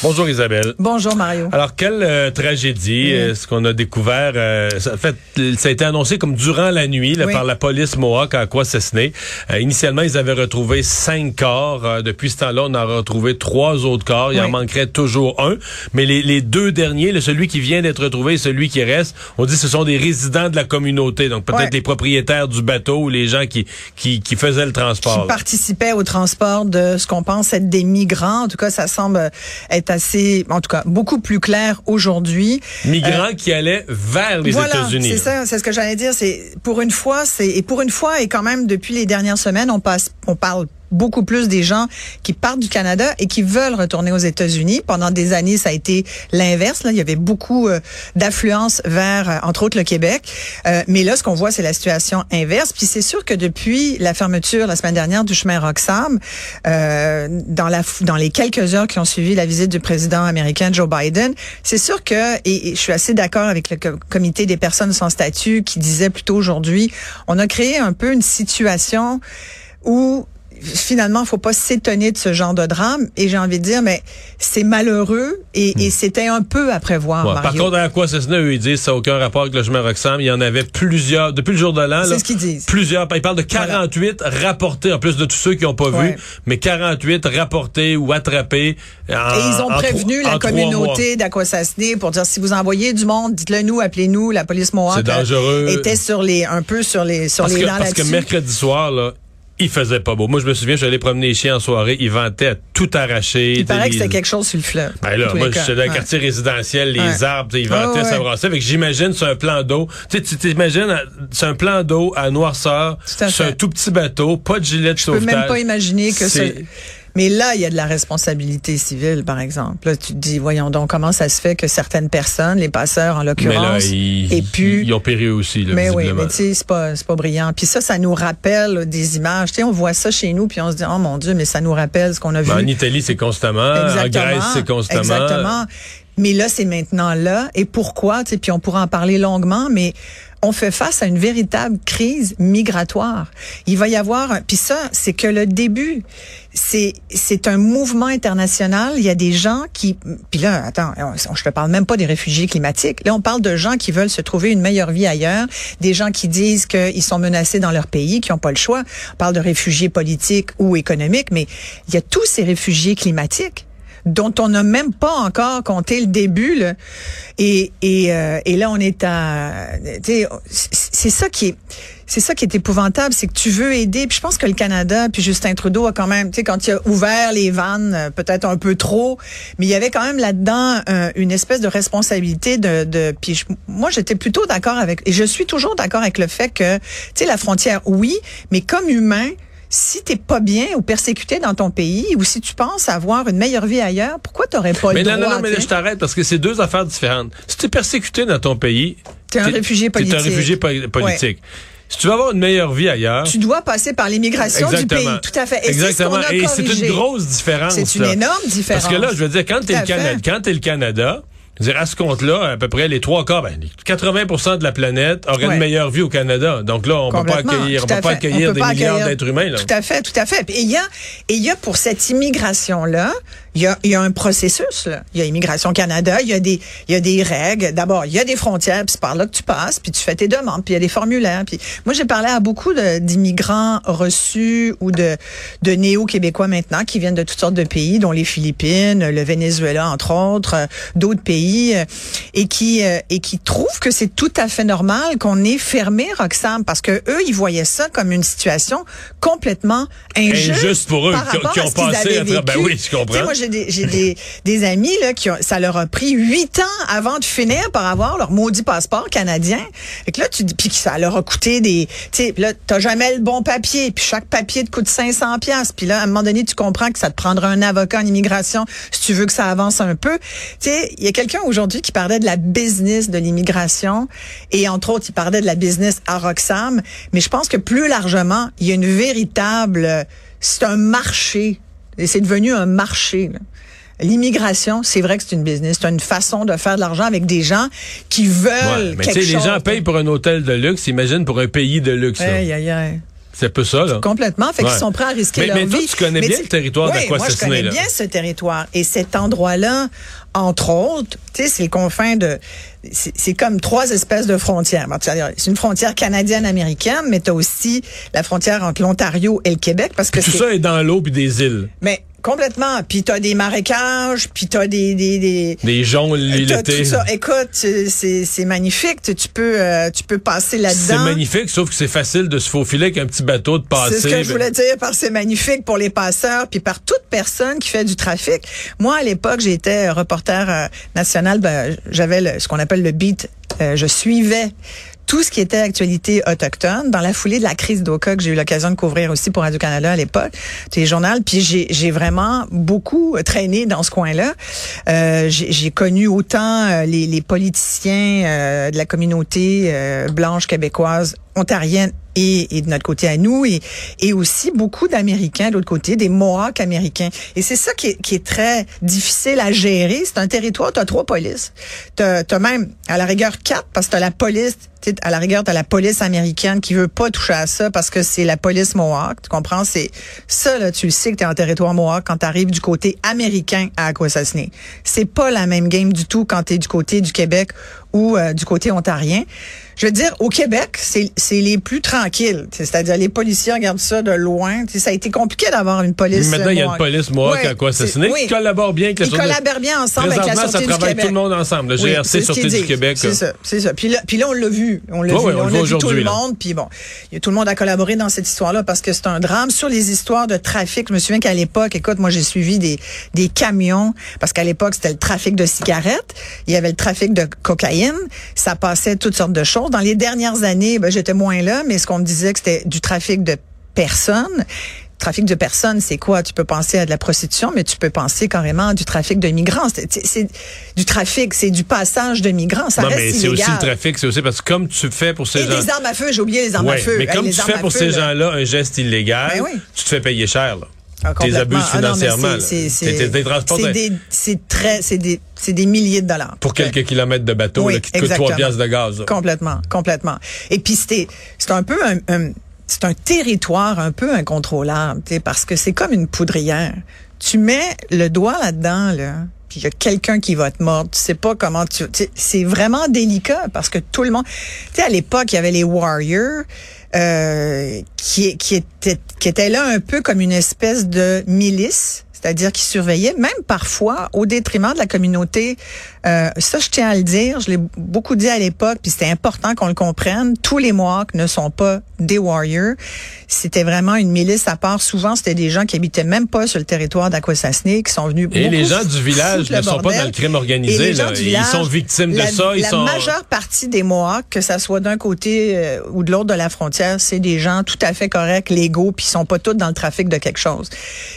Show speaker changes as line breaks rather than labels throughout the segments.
Bonjour Isabelle.
Bonjour, Mario.
Alors, quelle euh, tragédie euh, ce qu'on a découvert. euh, ça, en fait, ça a été annoncé comme durant la nuit là,
Oui.
par la police Mohawk à Aquasesne. Euh, initialement, ils avaient retrouvé cinq corps. Euh, depuis ce temps-là, on a retrouvé trois autres corps. Il en manquerait toujours un. Mais les, les deux derniers, là, celui qui vient d'être retrouvé et celui qui reste, on dit que ce sont des résidents de la communauté. Donc, peut-être les propriétaires du bateau ou les gens qui, qui, qui faisaient le transport.
Qui participait au transport de ce qu'on pense être des migrants. En tout cas, ça semble être assez, en tout cas, beaucoup plus clair aujourd'hui.
Migrants qui allaient vers les
Euh, voilà,
États-Unis.
c'est ça, c'est ce que j'allais dire. C'est pour une fois, c'est et pour une fois et quand même depuis les dernières semaines, on passe, on parle beaucoup plus des gens qui partent du Canada et qui veulent retourner aux États-Unis. Pendant des années, ça a été l'inverse. Là, il y avait beaucoup euh, d'affluence vers, euh, entre autres, le Québec. Euh, mais là, ce qu'on voit, c'est la situation inverse. Puis c'est sûr que depuis la fermeture la semaine dernière du chemin Roxham, euh, dans la dans les quelques heures qui ont suivi la visite du président américain Joe Biden, c'est sûr que et, je suis assez d'accord avec le co- comité des personnes sans statut qui disait plutôt aujourd'hui, on a créé un peu une situation où finalement, faut pas s'étonner de ce genre de drame. Et j'ai envie de dire, mais c'est malheureux et, et c'était un peu à prévoir.
Ouais, par contre, à quoi eux, ils disent ça n'a aucun rapport avec le chemin Roxham. Il y en avait plusieurs, depuis le jour de l'an.
C'est ce qu'ils disent.
Plusieurs. Ils parlent de 48 rapportés, en plus de tous ceux qui n'ont pas
Ouais.
vu, mais 48 rapportés ou attrapés. en-
Et ils ont
en
prévenu la
en
communauté d'Aquasasné pour dire si vous envoyez du monde, dites-le nous, appelez-nous. La police Mohawk
C'est dangereux.
euh, était sur les un peu sur les sur
Parce
les
que, parce que mercredi soir, là, il faisait pas beau. Moi, je me souviens, je suis allé promener les chiens en soirée. Ils vantaient à tout arracher.
Il paraît que c'était quelque chose sur le fleuve.
Ben là, moi, j'étais dans un
Ouais.
quartier résidentiel, les
Ouais.
arbres, ils
Ouais,
vantaient,
ouais.
ça brassait. Fait que j'imagine sur un plan d'eau. Tu t'imagines, c'est un plan d'eau à noirceur,
fait.
un tout petit bateau, pas de gilet de
Je peux
sauvetage.
même pas imaginer que
C'est-
ce... Mais là, il y a de la responsabilité civile, par exemple. Là, tu te dis, voyons donc, comment ça se fait que certaines personnes, les passeurs en l'occurrence, et puis...
ils ont péri aussi, là,
mais oui, mais tu sais, c'est pas, c'est pas brillant. Puis ça, ça nous rappelle là, des images. Tu sais, on voit ça chez nous, puis on se dit, oh mon Dieu, mais ça nous rappelle ce qu'on a vu.
Ben, en Italie, c'est constamment.
Exactement.
En Grèce, c'est constamment.
Exactement. Mais là, c'est maintenant là. Et pourquoi? Tu sais, Puis on pourra en parler longuement, mais on fait face à une véritable crise migratoire. Il va y avoir... Puis ça, c'est que le début. C'est c'est un mouvement international. Il y a des gens qui... Puis là, attends, on- je te parle même pas des réfugiés climatiques. Là, on parle de gens qui veulent se trouver une meilleure vie ailleurs, des gens qui disent qu'ils sont menacés dans leur pays, qui n'ont pas le choix. On parle de réfugiés politiques ou économiques, mais il y a tous ces réfugiés climatiques dont on n'a même pas encore compté le début. Là. Et, et, euh, et là, on est à... c'est ça qui est... C'est ça qui est épouvantable, c'est que tu veux aider. Puis je pense que le Canada, puis Justin Trudeau a quand même, tu sais, quand il a ouvert les vannes, euh, peut-être un peu trop, mais il y avait quand même là-dedans euh, une espèce de responsabilité de. de puis je- moi, j'étais plutôt d'accord avec, et je suis toujours d'accord avec le fait que, tu sais, la frontière, oui, mais comme humain, si t'es pas bien ou persécuté dans ton pays, ou si tu penses avoir une meilleure vie ailleurs, pourquoi t'aurais pas
Mais
le
non,
droit
non, non, mais là, je t'arrête parce que c'est deux affaires différentes. Si tu es persécuté dans ton pays,
T'es un réfugié
T'es un
politique.
réfugié po- politique. Si tu veux avoir une meilleure vie ailleurs,
Tu dois passer par l'immigration du pays. Tout à fait. Et
Exactement.
Ce a
Et c'est une grosse différence.
C'est une
là.
énorme différence.
Parce que là, je veux dire, quand t'es
Tout
le. Canada, quand t'es le Canada, je veux dire, à ce compte-là, à peu près les trois quarts, ben, les 80% de la planète auraient
Ouais.
une meilleure vie au Canada. Donc là, on peut pas accueillir, on peut pas accueillir
On peut
des
pas
milliards d'êtres humains, là.
Tout à fait, tout à fait. Et il y a, et il y a pour cette immigration-là, il y a, il y a un processus. Là. Il y a Immigration Canada, il y a des, il y a des règles. D'abord, il y a des frontières, puis c'est par là que tu passes, puis tu fais tes demandes, puis il y a des formulaires. Puis moi, j'ai parlé à beaucoup d'immigrants reçus ou de, de néo-québécois maintenant qui viennent de toutes sortes de pays, dont les Philippines, le Venezuela, entre autres, euh, d'autres pays, euh, et qui euh, et qui trouvent que c'est tout à fait normal qu'on ait fermé Roxham parce que eux, ils voyaient ça comme une situation complètement injuste,
Injuste pour eux, qui ont-
à
ont passé travers- ben oui, je comprends.
Tu moi, j'ai des, j'ai des, amis là qui ont, ça leur a pris huit ans avant de finir par avoir leur maudit passeport canadien. Et que là, tu dis, puis ça leur a coûté des, tu sais, là, t'as jamais le bon papier, puis chaque papier te coûte 500 pièces. Puis là, à un moment donné, tu comprends que ça te prendra un avocat en immigration si tu veux que ça avance un peu. Tu sais, il y a quelqu'un aujourd'hui qui parlait de la business de l'immigration et entre autres, il parlait de la business à Roxham. Mais je pense que plus largement, il y a une véritable, c'est un marché. Et c'est devenu un marché. là. l'immigration, c'est vrai que c'est une business, c'est une façon de faire de l'argent avec des gens qui veulent
Ouais, mais
quelque
tu sais, les
chose.
gens payent pour un hôtel de luxe, imagine pour un pays de luxe.
Aïe, aïe, aïe.
C'est un peu ça, là.
Complètement. Fait qu'ils sont prêts à risquer
Mais-
leur
mais toi,
vie.
tu connais bien le territoire
oui, Moi, je connais
là.
bien ce territoire. Et cet endroit-là, entre autres, tu sais, c'est le confin de... C'est comme trois espèces de frontières. C'est une frontière canadienne-américaine, mais tu as aussi la frontière entre l'Ontario et le Québec. parce que
Tout ça est dans l'eau puis des îles.
Mais complètement. Puis tu as des marécages, puis tu as des... des, des
Des joncs
T'as
l'été.
Écoute, c'est c'est magnifique. Tu, tu peux euh, tu peux passer là-dedans.
C'est magnifique, sauf que c'est facile de se faufiler avec un petit bateau de passer.
C'est ce que je voulais dire par c'est magnifique pour les passeurs puis par toute personne qui fait du trafic. Moi à l'époque, j'étais reporter euh, national, ben, j'avais ce qu'on appelle le beat, Euh, je suivais tout ce qui était actualité autochtone dans la foulée de la crise d'Oka que j'ai eu l'occasion de couvrir aussi pour Radio-Canada à l'époque, les journal, puis j'ai vraiment beaucoup traîné dans ce coin-là. Euh, j'ai j'ai connu autant euh, les, les politiciens euh, de la communauté euh, blanche québécoise ontarienne et, de notre côté à nous, et, et aussi beaucoup d'Américains de l'autre côté, des Mohawks américains. Et c'est ça qui est, très difficile à gérer. C'est un territoire, tu as trois polices. Tu as, même, à la rigueur, quatre, parce que tu as la police, à la rigueur, tu as la police américaine qui veut pas toucher à ça parce que c'est la police Mohawk. Tu comprends? C'est ça, là, tu sais que tu es en territoire Mohawk quand tu arrives du côté américain à Akwesasne. C'est pas la même game du tout quand tu es du côté du Québec ou euh, du côté ontarien. Je veux dire, au Québec, c'est les plus tranquilles. C'est-à-dire, les policiers regardent ça de loin. Tu sais, ça a été compliqué d'avoir une police.
Mais maintenant, il y a une police Mohawk
Ouais,
à quoi assassiner
oui.
qui collabore bien avec la
Ils collaborent bien ensemble avec la Sûreté
ça
du
travaille
Québec.
tout le monde ensemble. Le
Oui,
GRC,
ce
Sûreté du. Québec.
C'est ça, c'est ça. Puis là, puis là, on l'a vu. On l'a
Ouais,
vu.
ouais, on
on vu tout le monde. Puis bon, y a tout le monde a collaboré dans cette histoire-là parce que c'est un drame. Sur les histoires de trafic, je me souviens qu'à l'époque, écoute, moi, j'ai suivi des, des camions parce qu'à l'époque, c'était le trafic de cigarettes. Il y avait le trafic de cocaïne. Ça passait toutes sortes de choses. Dans les dernières années, ben, j'étais moins là, mais ce qu'on me disait que c'était du trafic de personnes. Trafic de personnes, c'est quoi? Tu peux penser à de la prostitution, mais tu peux penser carrément à du trafic de migrants. C'est- du trafic, c'est du passage de migrants. Ça
Non,
reste
mais c'est aussi le trafic, c'est aussi parce que comme tu fais pour ces
Et
gens...
des armes à feu, j'ai oublié les armes à feu.
mais comme
les
tu fais pour
feu,
ces
là.
gens-là un geste illégal,
Ben oui.
tu te fais payer cher, là.
Ah,
abuses
Ah
financièrement.
c'est- des- C'est très, c'est des, c'est des milliers de dollars.
pour quelques kilomètres de bateau
Oui,
là, qui te coûtent
exactement.
3 piastres de gaz. là.
Complètement, complètement. Et puis c'était, c'est un peu un, un- c'est un territoire un peu incontrôlable, parce que c'est comme une poudrière. Tu mets le doigt là-dedans, là, puis il y a quelqu'un qui va te mordre. Tu sais pas comment tu, c'est vraiment délicat parce que tout le monde, tu sais, à l'époque il y avait les warriors. Euh, qui, qui étaient qui étaient là un peu comme une espèce de milice c'est-à-dire qui surveillaient, même parfois au détriment de la communauté. Euh, ça, je tiens à le dire, je l'ai beaucoup dit à l'époque, puis c'était important qu'on le comprenne. Tous les Mohawks ne sont pas des warriors. C'était vraiment une milice à part. Souvent, c'était des gens qui habitaient même pas sur le territoire d'Aquasasne, qui sont venus.
Et les gens du village ne sont pas dans le crime organisé.
les gens
là.
du
Ils
village,
sont victimes
la,
de ça. Ils
la
sont...
majeure partie des Mohawks, que ça soit d'un côté euh, ou de l'autre de la frontière, c'est des gens tout à fait corrects, légaux, puis ils sont pas tous dans le trafic de quelque chose.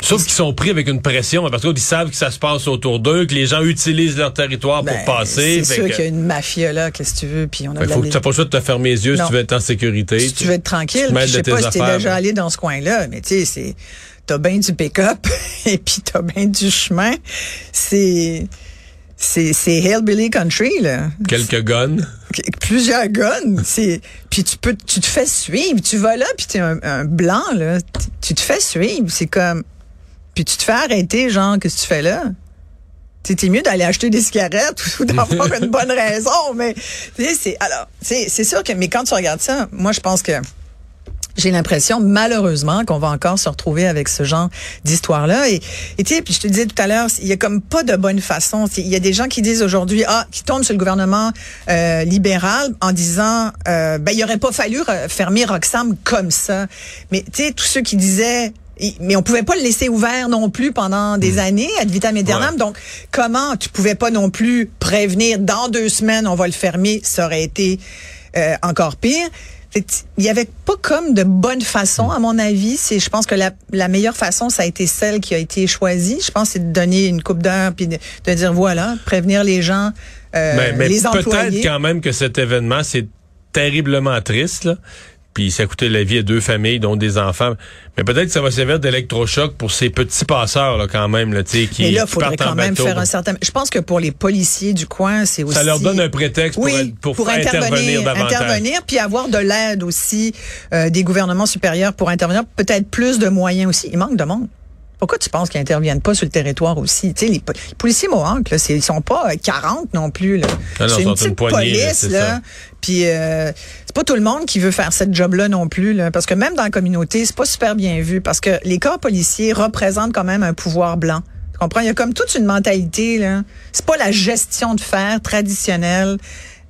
Sauf qu'ils sont pris avec une pression, parce qu'ils savent que ça se passe autour d'eux, que les gens utilisent leur territoire
Ben,
pour passer.
C'est sûr qu'il y a une mafia là, qu'est-ce que tu veux, puis on a la
faut que tu n'as pas le choix de te fermer les yeux
Non.
si tu veux être en sécurité.
si tu veux être tranquille,
tu te
je sais pas si t'es déjà allé dans ce coin-là, mais tu sais, c'est t'as bien du pick-up et puis t'as bien du chemin. C'est c'est hillbilly country là.
Quelques guns.
Plusieurs guns, c'est puis tu peux tu te fais suivre, tu vas là puis t'es un, un blanc là, tu- tu te fais suivre, c'est comme puis tu te fais arrêter genre qu'est-ce que tu fais là? T'es mieux d'aller acheter des cigarettes ou d'avoir une bonne raison, mais c'est alors c'est sûr que mais quand tu regardes ça, moi je pense que j'ai l'impression, malheureusement, qu'on va encore se retrouver avec ce genre d'histoire-là. Et, tu sais, puis je te disais tout à l'heure, il y a comme pas de bonne façon. Il y a des gens qui disent aujourd'hui, ah, qui tombent sur le gouvernement euh, libéral en disant, euh, ben, il aurait pas fallu fermer Roxham comme ça. Mais tu sais, tous ceux qui disaient, mais on pouvait pas le laisser ouvert non plus pendant des années, ad vitam aeternam.
Ouais.
Donc, comment tu pouvais pas non plus prévenir? Dans deux semaines, on va le fermer, ça aurait été euh, encore pire. Il y avait pas comme de bonne façon, à mon avis. C'est, je pense que la, la meilleure façon, ça a été celle qui a été choisie. Je pense, c'est de donner une coupe d'heure puis de, de dire voilà, prévenir les gens, euh,
mais mais
les
peut-être quand même que cet événement, c'est terriblement triste. Là. Puis ça coûté la vie à deux familles, dont des enfants. Mais peut-être que ça va servir d'électrochoc pour ces petits passeurs là, quand même, là, qui,
Mais là, il
qui
faudrait
partent en
quand même
bateau.
faire un certain. Je pense que pour les policiers du coin, c'est aussi.
Ça leur donne un prétexte pour, pour, faire intervenir, davantage.
intervenir, puis avoir de l'aide aussi euh, des gouvernements supérieurs pour intervenir. Peut-être plus de moyens aussi. Il manque de monde. Pourquoi tu penses qu'ils interviennent pas sur le territoire aussi? Tu sais, les, po- les policiers Mohawks, là, ils sont pas euh, 40 non plus. là.
Ah
c'est une petite
poignée,
police, là. Puis euh, c'est pas tout le monde qui veut faire cette job-là non plus, là, parce que même dans la communauté, c'est pas super bien vu, parce que les corps policiers représentent quand même un pouvoir blanc. Tu comprends? Il y a comme toute une mentalité, là. C'est pas la gestion de fer traditionnelle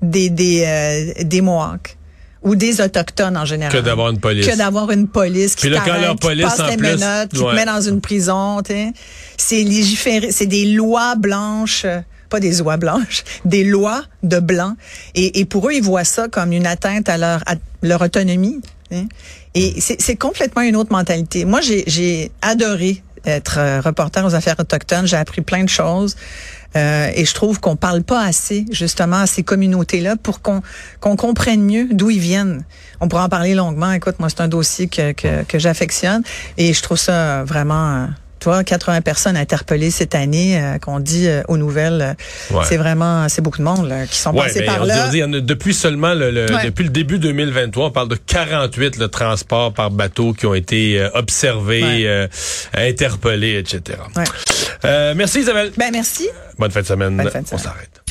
des, des, euh, des Mohawks ou des autochtones en général.
Que d'avoir une police.
Que d'avoir une police qui
Puis là, quand
t'arrête,
leur
qui
police,
passe
en
les
plus,
menottes, qui
ouais.
te met dans une prison. C'est légiféré, c'est des lois blanches, euh, pas des oies blanches, des lois de blanc. Et, et pour eux, ils voient ça comme une atteinte à leur, à leur autonomie. Et c'est complètement une autre mentalité. Moi, j'ai- j'ai adoré être euh, reporter aux affaires autochtones. J'ai appris plein de choses. Euh, et je trouve qu'on parle pas assez justement à ces communautés-là pour qu'on qu'on comprenne mieux d'où ils viennent. On pourra en parler longuement. Écoute, moi c'est un dossier que, que, que j'affectionne et je trouve ça vraiment. Toi, 80 personnes interpellées cette année, euh, qu'on dit euh, aux nouvelles, euh,
Ouais.
c'est vraiment, c'est beaucoup de monde là, qui sont
Ouais,
passés par
on dit-
là.
on dit, depuis seulement le, le-
Ouais.
depuis le début 2023, on parle de 48 le transports par bateau qui ont été euh, observés,
Ouais.
euh, interpellés, etc.
Ouais.
Euh, merci Isabelle.
Ben merci.
Bonne fin de semaine.
Bonne fin de
On
semaine.
s'arrête.